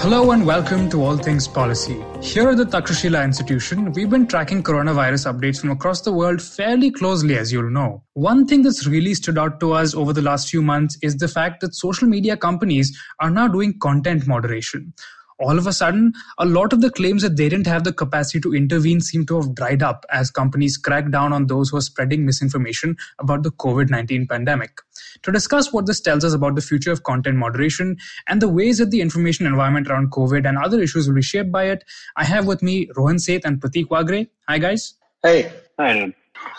Hello and welcome to All Things Policy. Here at the Takshashila Institution, we've been tracking coronavirus updates from across the world fairly closely, as you'll know. One thing that's really stood out to us over the last few months is the fact that social media companies are now doing content moderation all of a sudden, a lot of the claims that they didn't have the capacity to intervene seem to have dried up as companies crack down on those who are spreading misinformation about the COVID 19 pandemic. To discuss what this tells us about the future of content moderation and the ways that the information environment around COVID and other issues will be shaped by it, I have with me Rohan Seth and Prateek Waghre. Hi, guys. Hey. Hi,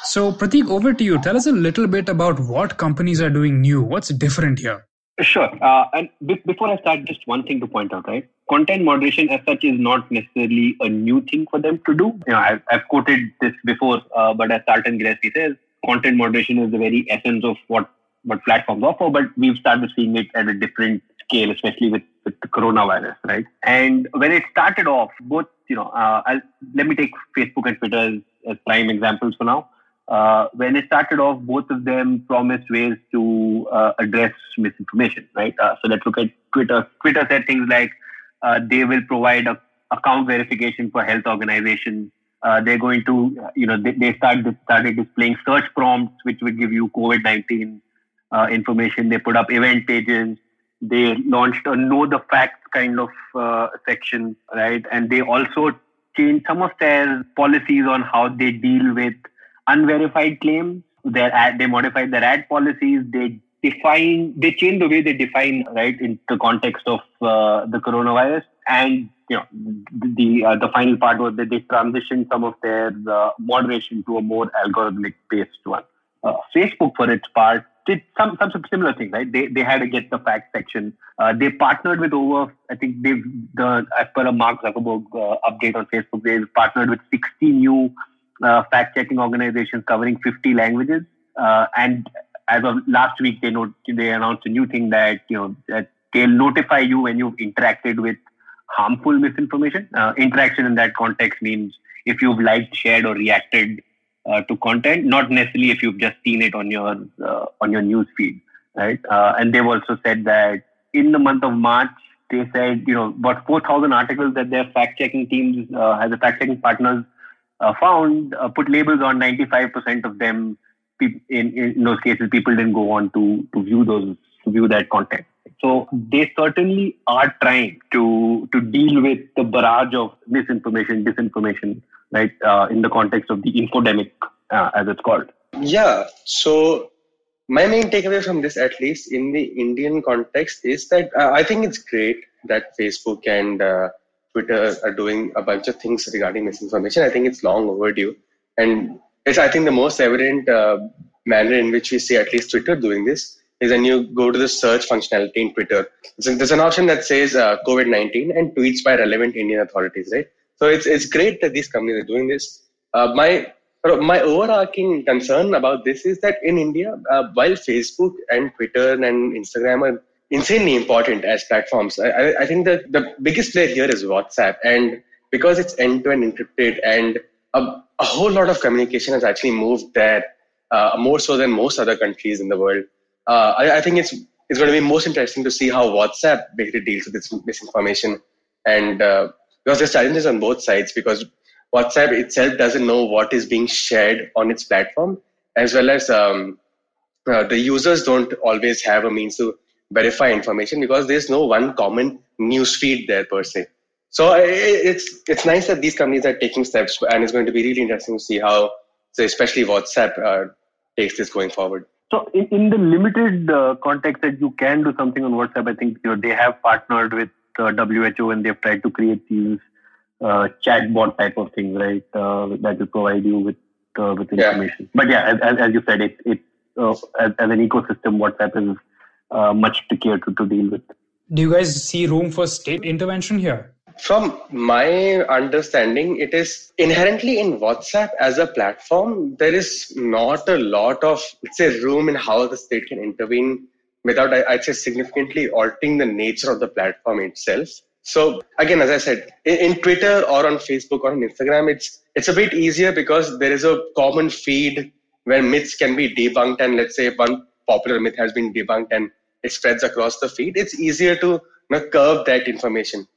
So, Prateek, over to you. Tell us a little bit about what companies are doing new. What's different here? Sure. Uh, and before I start, just one thing to point out, right? Content moderation as such is not necessarily a new thing for them to do. You know, I've, I've quoted this before, uh, but as Tarleton Gillespie says, content moderation is the very essence of what, what platforms offer, but we've started seeing it at a different scale, especially with, with the coronavirus, right? And when it started off, both, you know, uh, let me take Facebook and Twitter as, as prime examples for now uh, when it started off, both of them promised ways to uh, address misinformation, right? Uh, so let's look at Twitter. Twitter said things like uh, they will provide a account verification for health organizations. Uh, they're going to, you know, they, they started, started displaying search prompts, which would give you COVID-19 uh, information. They put up event pages. They launched a know the facts kind of section, right? And they also changed some of their policies on how they deal with unverified claims. Their ad, they modified their ad policies. They define, they change the way they define, right, in the context of uh, the coronavirus. And you know, the uh, the final part was that they transitioned some of their uh, moderation to a more algorithmic based one. Uh, Facebook, for its part, did some some similar thing, right? They they had a get the facts section. Uh, they partnered with over, I think they've the as per a Mark Zuckerberg uh, update on Facebook, they've partnered with 60 new uh, fact checking organizations covering 50 languages. Uh, and as of last week, they not, they announced a new thing that you know that they'll notify you when you've interacted with harmful misinformation. Uh, interaction in that context means if you've liked, shared, or reacted uh, to content, not necessarily if you've just seen it on your uh, on your news feed, right? Uh, and they've also said that in the month of March, they said you know about 4,000 articles that their fact checking teams uh, as a fact checking partners uh, found uh, put labels on 95% of them. In, in those cases, people didn't go on to, to view those to view that content. So they certainly are trying to to deal with the barrage of misinformation, disinformation, right, uh, in the context of the infodemic, uh, as it's called. Yeah. So my main takeaway from this, at least in the Indian context, is that uh, I think it's great that Facebook and uh, Twitter are doing a bunch of things regarding misinformation. I think it's long overdue, and it's I think the most evident uh, manner in which we see at least Twitter doing this is when you go to the search functionality in Twitter. So there's an option that says uh, COVID-19 and tweets by relevant Indian authorities, right? So it's it's great that these companies are doing this. Uh, my my overarching concern about this is that in India, uh, while Facebook and Twitter and Instagram are insanely important as platforms. I, I think that the biggest player here is WhatsApp, and because it's end-to-end encrypted and a, a whole lot of communication has actually moved there uh, more so than most other countries in the world. Uh, I, I, think it's it's going to be most interesting to see how WhatsApp basically deals with this misinformation, and uh, because there's challenges on both sides because WhatsApp itself doesn't know what is being shared on its platform, as well as um, uh, the users don't always have a means to verify information because there's no one common news feed there per se. So it's it's nice that these companies are taking steps, and it's going to be really interesting to see how, so especially WhatsApp, uh, takes this going forward. So, in, in the limited uh, context that you can do something on WhatsApp, I think you know, they have partnered with uh, WHO and they've tried to create these uh, chatbot type of things, right? Uh, that will provide you with uh, with information. Yeah. But yeah, as, as you said, it it uh, as, as an ecosystem, WhatsApp is uh, much trickier to, to deal with. Do you guys see room for state intervention here? From my understanding, it is inherently in WhatsApp as a platform, there is not a lot of, let's say, room in how the state can intervene without, I'd say, significantly altering the nature of the platform itself. So again, as I said, in, in, Twitter or on Facebook or on Instagram, it's it's a bit easier because there is a common feed where myths can be debunked, and let's say one popular myth has been debunked and it spreads across the feed. It's easier to you know, curve that information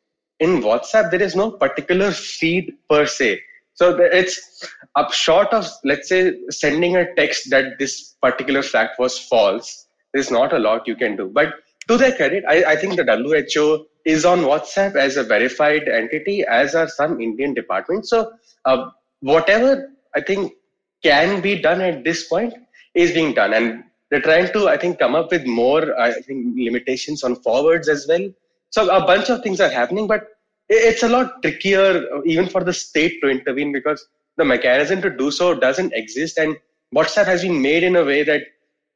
in WhatsApp, there is no particular feed per se. So it's up short of, let's say, sending a text that this particular fact was false. There's not a lot you can do. But to their credit, I, I think the WHO is on WhatsApp as a verified entity, as are some Indian departments. So uh, whatever I think can be done at this point is being done. And they're trying to, I think, come up with more, I think, limitations on forwards as well. So a bunch of things are happening, but it's a lot trickier even for the state to intervene because the mechanism to do so doesn't exist. And WhatsApp has been made in a way that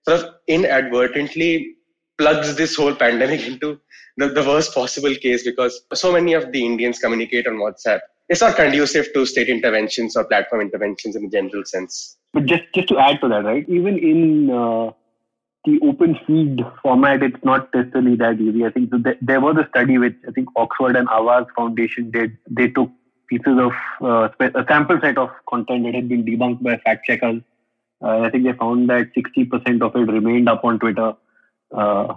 sort of inadvertently plugs this whole pandemic into the, the worst possible case because so many of the Indians communicate on WhatsApp. It's not conducive to state interventions or platform interventions in a general sense. But just just to add to that, right? Even in uh, the open feed format, it's not necessarily that easy. I think so there was a study which I think Oxford and Awaz Foundation did. They took pieces of uh, a sample set of content that had been debunked by fact checkers. Uh, I think they found that 60% of it remained up on Twitter. Uh,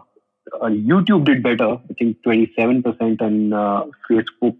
uh YouTube did better. I think 27%, and uh, Facebook,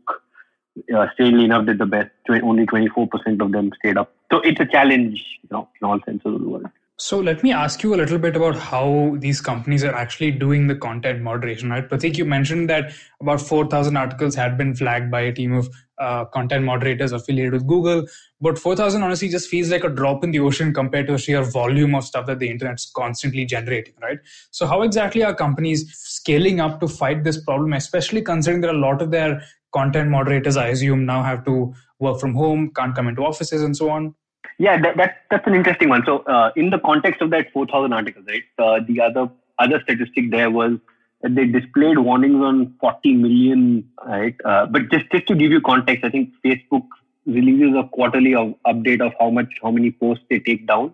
uh, strangely enough, did the best. Only 24% of them stayed up. So it's a challenge, you know, in all senses of the word. So let me ask you a little bit about how these companies are actually doing the content moderation, right? Prateek, you mentioned that about 4,000 articles had been flagged by a team of uh, content moderators affiliated with Google. But 4,000 honestly just feels like a drop in the ocean compared to the sheer volume of stuff that the internet's constantly generating, right? So how exactly are companies scaling up to fight this problem, especially considering that a lot of their content moderators, I assume, now have to work from home, can't come into offices and so on? Yeah, that, that that's an interesting one. So, uh, in the context of that 4,000 articles, right? Uh, the other other statistic there was that they displayed warnings on 40 million, right? Uh, but just just to give you context, I think Facebook releases a quarterly of, update of how much how many posts they take down,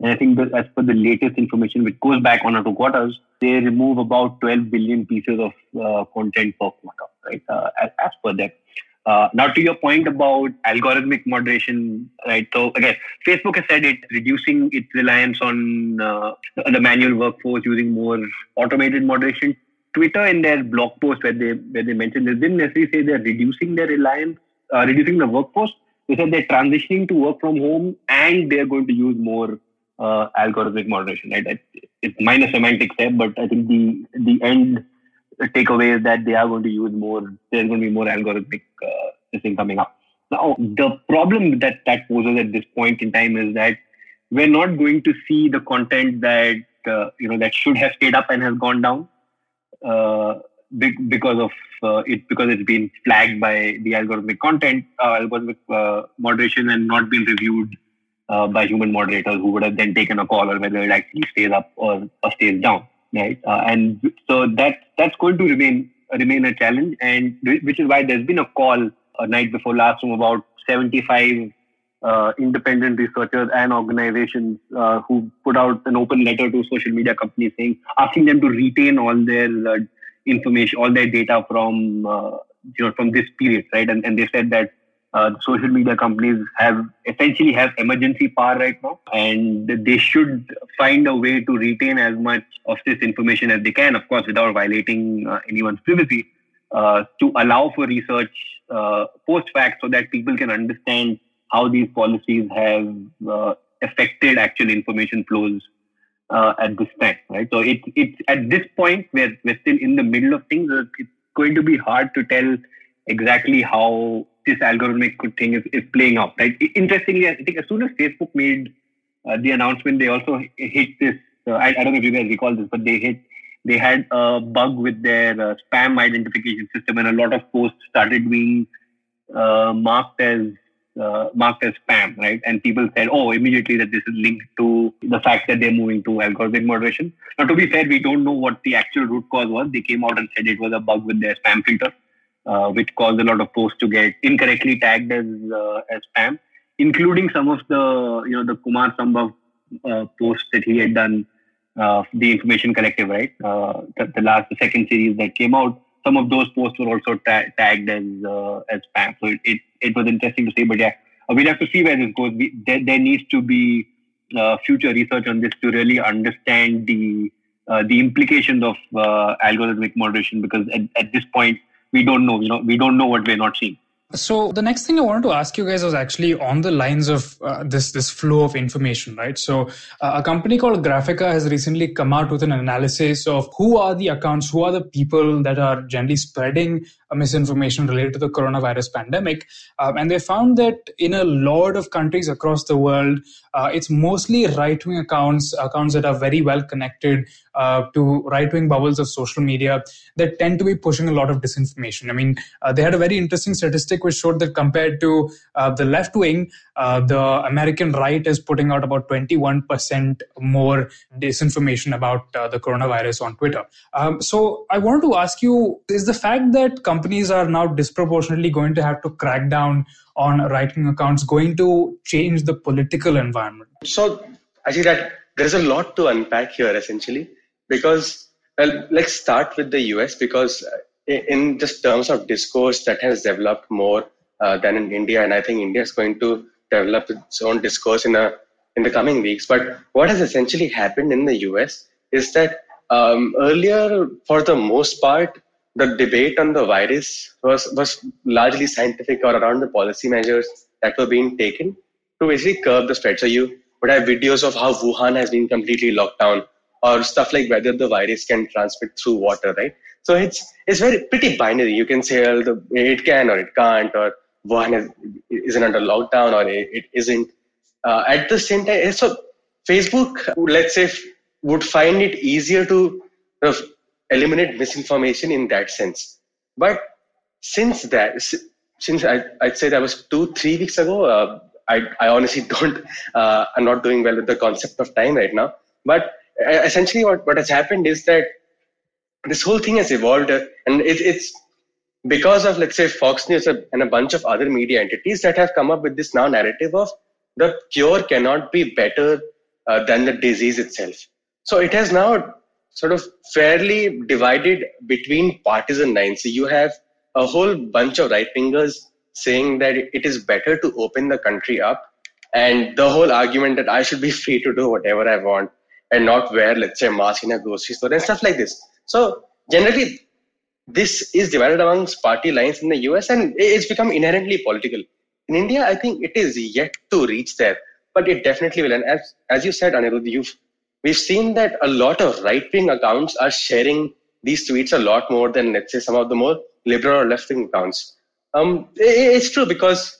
and I think that as per the latest information, which goes back one or two quarters, they remove about 12 billion pieces of uh, content per quarter, right? Uh, as, as per that. Uh, now, to your point about algorithmic moderation, right? So again, Facebook has said it's reducing its reliance on uh, the manual workforce using more automated moderation. Twitter, in their blog post where they where they mentioned this, didn't necessarily say they're reducing their reliance, uh, reducing the workforce. They said they're transitioning to work from home and they're going to use more uh, algorithmic moderation. Right? It's minor semantics there, but I think the the end takeaway is that they are going to use more, there's going to be more algorithmic uh, thing coming up. Now, the problem that that poses at this point in time is that we're not going to see the content that uh, you know that should have stayed up and has gone down uh, because of uh, it because it's been flagged by the algorithmic content, uh, algorithmic uh, moderation, and not been reviewed uh, by human moderators who would have then taken a call on whether it actually stays up or, or stays down right? Uh, and so that that's going to remain remain a challenge, and which is why there's been a call a night before last from about 75 uh, independent researchers and organizations uh, who put out an open letter to social media companies saying asking them to retain all their uh, information, all their data from uh, you know from this period, right? And and they said that uh, social media companies have essentially have emergency power right now, and they should find a way to retain as much of this information as they can, of course, without violating uh, anyone's privacy, uh, to allow for research uh, post fact so that people can understand how these policies have uh, affected actual information flows uh, at this time, right? So it, it's at this point where we're still in the middle of things. It's going to be hard to tell exactly how this algorithmic thing is, is playing out. Right? Interestingly, I think as soon as Facebook made uh, the announcement, they also hit this. Uh, I, I, don't know if you guys recall this, but they hit they had a bug with their uh, spam identification system, and a lot of posts started being uh, marked as uh, marked as spam, right? And people said, oh, immediately that this is linked to the fact that they're moving to algorithmic moderation. Now, to be fair, we don't know what the actual root cause was. They came out and said it was a bug with their spam filter, uh, which caused a lot of posts to get incorrectly tagged as uh, as spam, including some of the you know the Kumar Sambhav uh, posts that he had done, uh, the Information Collective, right? Uh, the, the last, the second series that came out some of those posts were also ta- tagged as uh, as spam. So it, it, it was interesting to see. But yeah, we'll have to see where this goes. We, there, there needs to be future research on this to really understand the the implications of algorithmic moderation because at, at this point we don't know. You know, we don't know what we're not seeing. So the next thing I wanted to ask you guys was actually on the lines of uh, this this flow of information, right? So uh, a company called Graphika has recently come out with an analysis of who are the accounts, who are the people that are generally spreading misinformation related to the coronavirus pandemic. Um, and they found that in a lot of countries across the world, uh, it's mostly right wing accounts, accounts that are very well connected uh, to right wing bubbles of social media that tend to be pushing a lot of disinformation. I mean, uh, they had a very interesting statistic which showed that compared to uh, the left wing, uh, the American right is putting out about 21% more disinformation about uh, the coronavirus on Twitter. Um, so I wanted to ask you is the fact that companies are now disproportionately going to have to crack down on writing accounts going to change the political environment? So I see that there's a lot to unpack here essentially because well, let's start with the US because in just terms of discourse that has developed more uh, than in India, and I think India is going to develop its own discourse in a in the coming weeks. But what has essentially happened in the US is that um, earlier, for the most part, the debate on the virus was was largely scientific or around the policy measures that were being taken to basically curb the spread. So you would have videos of how Wuhan has been completely locked down, or stuff like whether the virus can transmit through water, right? So it's it's very pretty binary. You can say well, the, it can or it can't, or Wuhan is, isn't under lockdown or it isn't. Uh, at the same time, so Facebook, let's say, would find it easier to of eliminate misinformation in that sense. But since that, since I, I'd say that was two, three weeks ago, uh, I, I honestly don't, uh, I'm not doing well with the concept of time right now. But uh, essentially, what, what has happened is that this whole thing has evolved, uh, and it, it's because of let's say fox news and a bunch of other media entities that have come up with this now narrative of the cure cannot be better uh, than the disease itself so it has now sort of fairly divided between partisan lines so you have a whole bunch of right wingers saying that it is better to open the country up and the whole argument that i should be free to do whatever i want and not wear let's say a mask in a grocery store and stuff like this so generally this is divided amongst party lines in the US and it's become inherently political. In India, I think it is yet to reach there, but it definitely will. And as, as you said, Anirudh, you've, we've seen that a lot of right wing accounts are sharing these tweets a lot more than, let's say, some of the more liberal or left wing accounts. Um, it's true because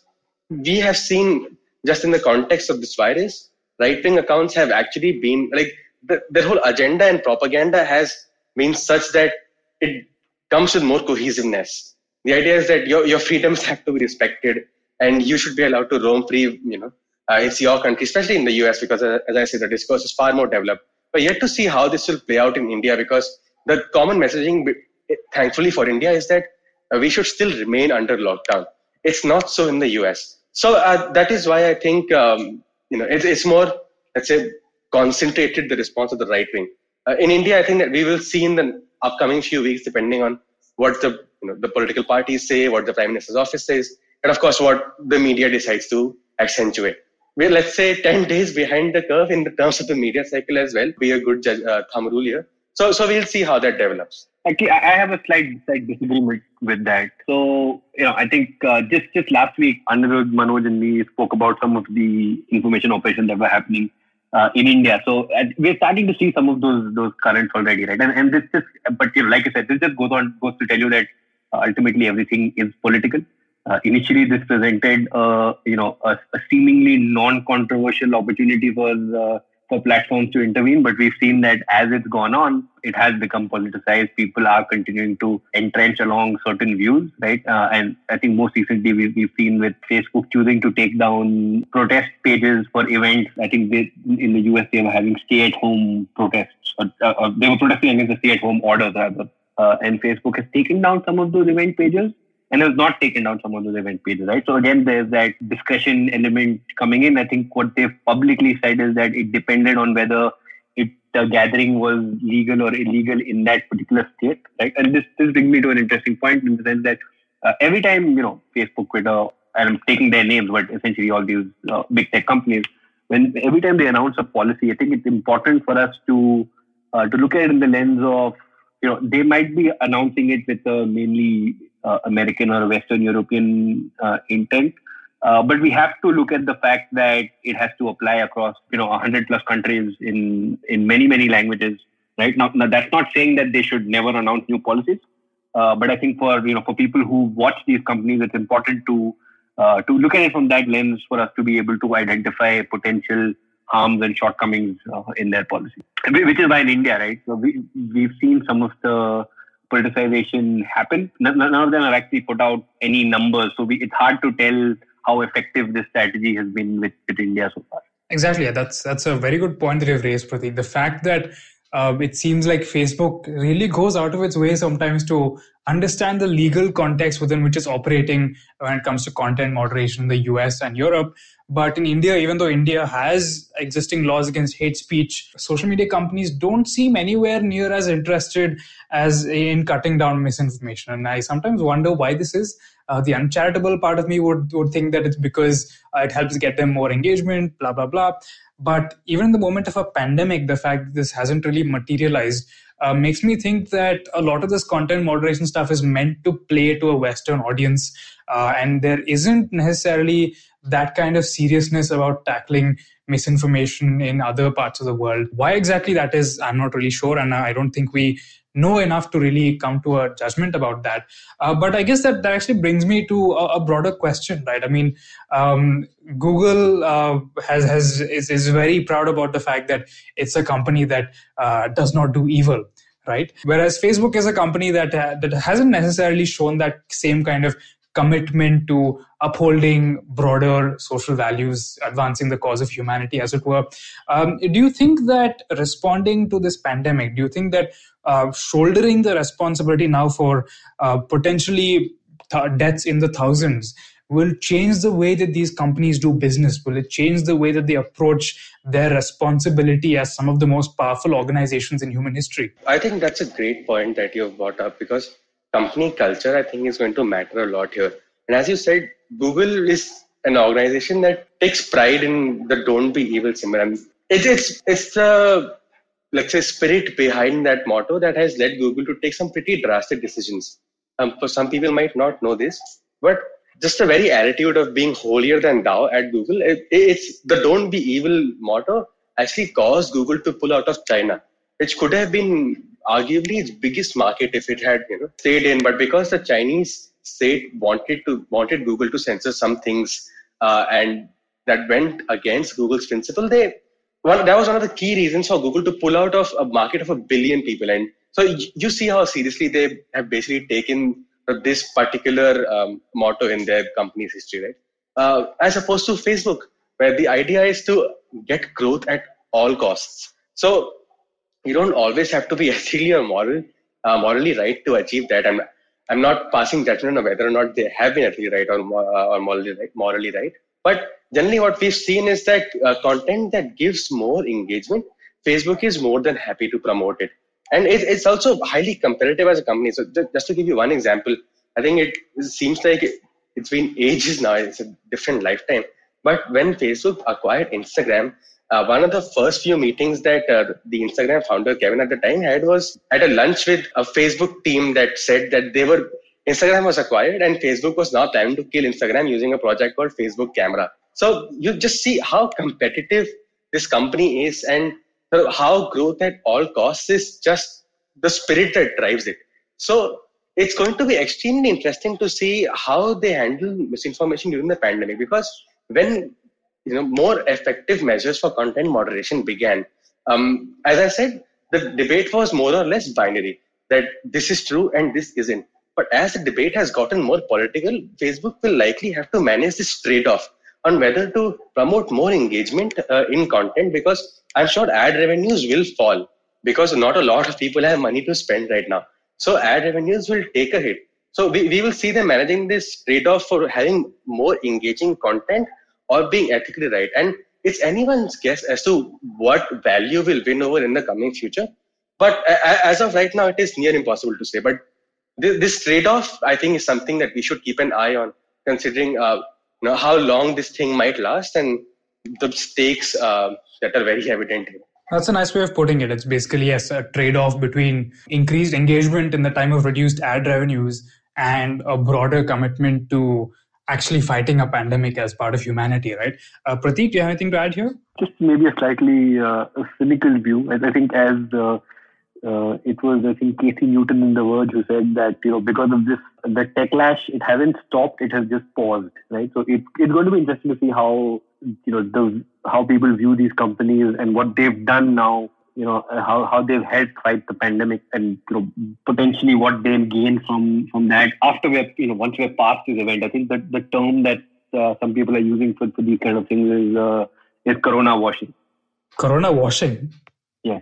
we have seen, just in the context of this virus, right wing accounts have actually been like the, their whole agenda and propaganda has been such that it comes with more cohesiveness. The idea is that your, your freedoms have to be respected and you should be allowed to roam free, you know, uh, it's your country, especially in the US, because uh, as I said, the discourse is far more developed. But yet to see how this will play out in India, because the common messaging, thankfully for India, is that uh, we should still remain under lockdown. It's not so in the US. So uh, that is why I think, um, you know, it, it's more, let's say, concentrated the response of the right wing. Uh, in India, I think that we will see in the upcoming few weeks, depending on what the you know the political parties say, what the prime minister's office says, and of course what the media decides to accentuate. We're let's say 10 days behind the curve in the terms of the media cycle as well. Be a good judge, uh, thumb rule here. So so we'll see how that develops. Actually, I have a slight, slight disagreement with that. So, you know, I think uh, just just last week, Anirudh, Manoj, and me spoke about some of the information operations that were happening uh, in India. So we're starting to see some of those those currents already, right? And and this just, but you know, like I said, this just goes on goes to tell you that uh, ultimately everything is political. Uh, initially, this presented, uh, you know, a, a, seemingly non-controversial opportunity for uh, for platforms to intervene. But we've seen that as it's gone on, it has become politicized. People are continuing to entrench along certain views, right? Uh, and I think most recently we've, we've seen with Facebook choosing to take down protest pages for events. I think they, in the US they were having stay-at-home protests, or, uh, or they were protesting against the stay-at-home orders rather. Uh, and Facebook has taken down some of those event pages and has not taken down some of those event pages, right? So again, there's that discussion element coming in. I think what they've publicly said is that it depended on whether it the gathering was legal or illegal in that particular state, right? And this this brings me to an interesting point in the sense that uh, every time you know Facebook, Twitter, and I'm taking their names, but essentially all these uh, big tech companies, when every time they announce a policy, I think it's important for us to uh, to look at it in the lens of you know they might be announcing it with a mainly American or Western European uh, intent. Uh, but we have to look at the fact that it has to apply across, you know, 100 plus countries in in many many languages. Right now, now that's not saying that they should never announce new policies, uh, but I think for you know for people who watch these companies, it's important to uh, to look at it from that lens for us to be able to identify potential harms and shortcomings uh, in their policy. Which is why in India, right? So we we've seen some of the politicization happen. None, none of them have actually put out any numbers, so we, it's hard to tell how effective this strategy has been with, with India so far. Exactly, that's that's a very good point that you've raised, Prateek. The fact that uh, it seems like Facebook really goes out of its way sometimes to understand the legal context within which it's operating when it comes to content moderation in the US and Europe. But in India, even though India has existing laws against hate speech, social media companies don't seem anywhere near as interested as in cutting down misinformation. And I sometimes wonder why this is. Uh, the uncharitable part of me would, would think that it's because uh, it helps get them more engagement, blah, blah, blah. But even in the moment of a pandemic, the fact this hasn't really materialized uh, makes me think that a lot of this content moderation stuff is meant to play to a Western audience. Uh, and there isn't necessarily that kind of seriousness about tackling misinformation in other parts of the world. Why exactly that is, I'm not really sure. And I don't think we know enough to really come to a judgment about that. Uh, but I guess that, that actually brings me to a, a broader question, right? I mean, um, Google uh, has has is, is very proud about the fact that it's a company that uh, does not do evil. Right, whereas Facebook is a company that uh, that hasn't necessarily shown that same kind of commitment to upholding broader social values, advancing the cause of humanity, as it were. Um, do you think that responding to this pandemic, do you think that uh, shouldering the responsibility now for uh, potentially th- deaths in the thousands will change the way that these companies do business? Will it change the way that they approach their responsibility as some of the most powerful organizations in human history? I think that's a great point that you've brought up because company culture, I think, is going to matter a lot here. And as you said, Google is an organization that takes pride in the "Don't be evil" symbol. It, it's it's the let's say spirit behind that motto that has led Google to take some pretty drastic decisions. Um, for some people might not know this, but just the very attitude of being holier than thou at Google. It, it's the "Don't be evil" motto actually caused Google to pull out of China, which could have been arguably its biggest market if it had you know stayed in but because the chinese state wanted to wanted google to censor some things uh, and that went against google's principle. They one that was one of the key reasons for google to pull out of a market of a billion people. And so you see how seriously they have basically taken this particular um, motto in their company's history right? Uh, as opposed to facebook where the idea is to get growth at all costs. So you don't always have to be ethically or moral, uh, morally right to achieve that. I'm, I'm not passing judgment on whether or not they have been ethically right or, uh, or morally right, morally right. But generally, what we've seen is that uh, content that gives more engagement, Facebook is more than happy to promote it. And it, it's also highly competitive as a company. So just to give you one example, I think it seems like it, it's been ages now. It's a different lifetime. But when Facebook acquired Instagram, uh, one of the first few meetings that uh, the Instagram founder Kevin at the time had was at a lunch with a Facebook team that said that they were Instagram was acquired and Facebook was now planning to kill Instagram using a project called Facebook Camera. So you just see how competitive this company is and how growth at all costs is just the spirit that drives it. So it's going to be extremely interesting to see how they handle misinformation during the pandemic because when you know more effective measures for content moderation began. Um, as I said, the debate was more or less binary that this is true and this isn't. But as the debate has gotten more political, Facebook will likely have to manage this trade off on whether to promote more engagement uh, in content because I'm sure ad revenues will fall because not a lot of people have money to spend right now. So ad revenues will take a hit. So we, we will see them managing this trade off for having more engaging content or being ethically right. And it's anyone's guess as to what value will win over in the coming future. But as of right now, it is near impossible to say. But this trade-off, I think, is something that we should keep an eye on, considering uh, you know how long this thing might last and the stakes uh, that are very evident here. That's a nice way of putting it. It's basically yes, a trade off between increased engagement in the time of reduced ad revenues and a broader commitment to actually fighting a pandemic as part of humanity, right? Uh, Prateek, do you have anything to add here? Just maybe a slightly uh, cynical view. I, I think as uh, uh, it was I think Casey Newton in The Verge who said that you know because of this the techlash it hasn't stopped it has just paused right so it, it's going to be interesting to see how you know the how people view these companies and what they've done now you know how, how they've helped fight the pandemic and you know potentially what they'll gain from from that after we're you know once we're past this event I think that the term that uh, some people are using for, for these kind of things is uh, is corona washing corona washing yeah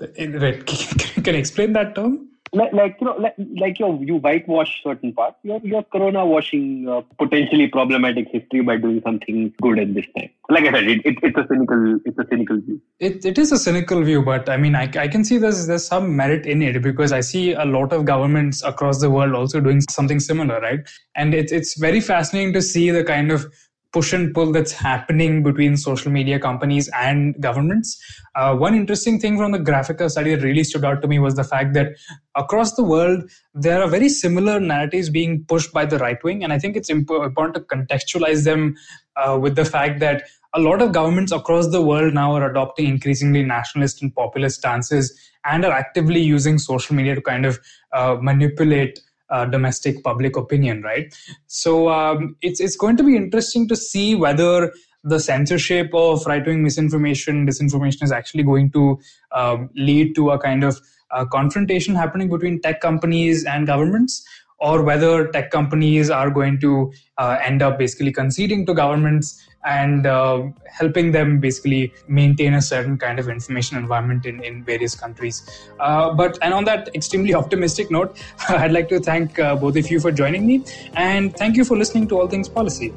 Right. Can you explain that term? Like, you know, like, like you you whitewash certain parts. You're you're corona washing uh, potentially problematic history by doing something good at this time. Like I said, it, it, it's a cynical it's a cynical view. It it is a cynical view, but I mean, I, I can see there's there's some merit in it because I see a lot of governments across the world also doing something similar, right? And it's it's very fascinating to see the kind of push and pull that's happening between social media companies and governments. Uh, one interesting thing from the Graphika study that really stood out to me was the fact that across the world, there are very similar narratives being pushed by the right wing. And I think it's important to contextualize them uh, with the fact that a lot of governments across the world now are adopting increasingly nationalist and populist stances and are actively using social media to kind of uh, manipulate uh, domestic public opinion, right? So um, it's it's going to be interesting to see whether the censorship of right wing misinformation, disinformation is actually going to um, lead to a kind of uh, confrontation happening between tech companies and governments, or whether tech companies are going to uh, end up basically conceding to governments and uh, helping them basically maintain a certain kind of information environment in, in various countries. Uh, but and on that extremely optimistic note, I'd like to thank uh, both of you for joining me and thank you for listening to All Things Policy.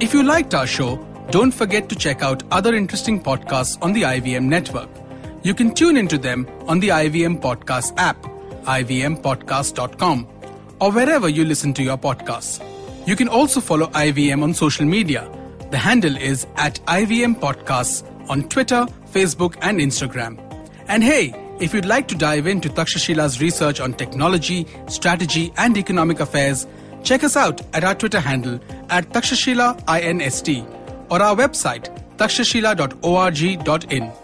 If you liked our show, don't forget to check out other interesting podcasts on the IVM network. You can tune into them on the IVM Podcast app, ivmpodcast.com, or wherever you listen to your podcasts. You can also follow IVM on social media. The handle is at IVM Podcasts on Twitter, Facebook, and Instagram. And hey, if you'd like to dive into Takshashila's research on technology, strategy, and economic affairs, check us out at our Twitter handle at Takshashila INST or our website takshashila.org.in.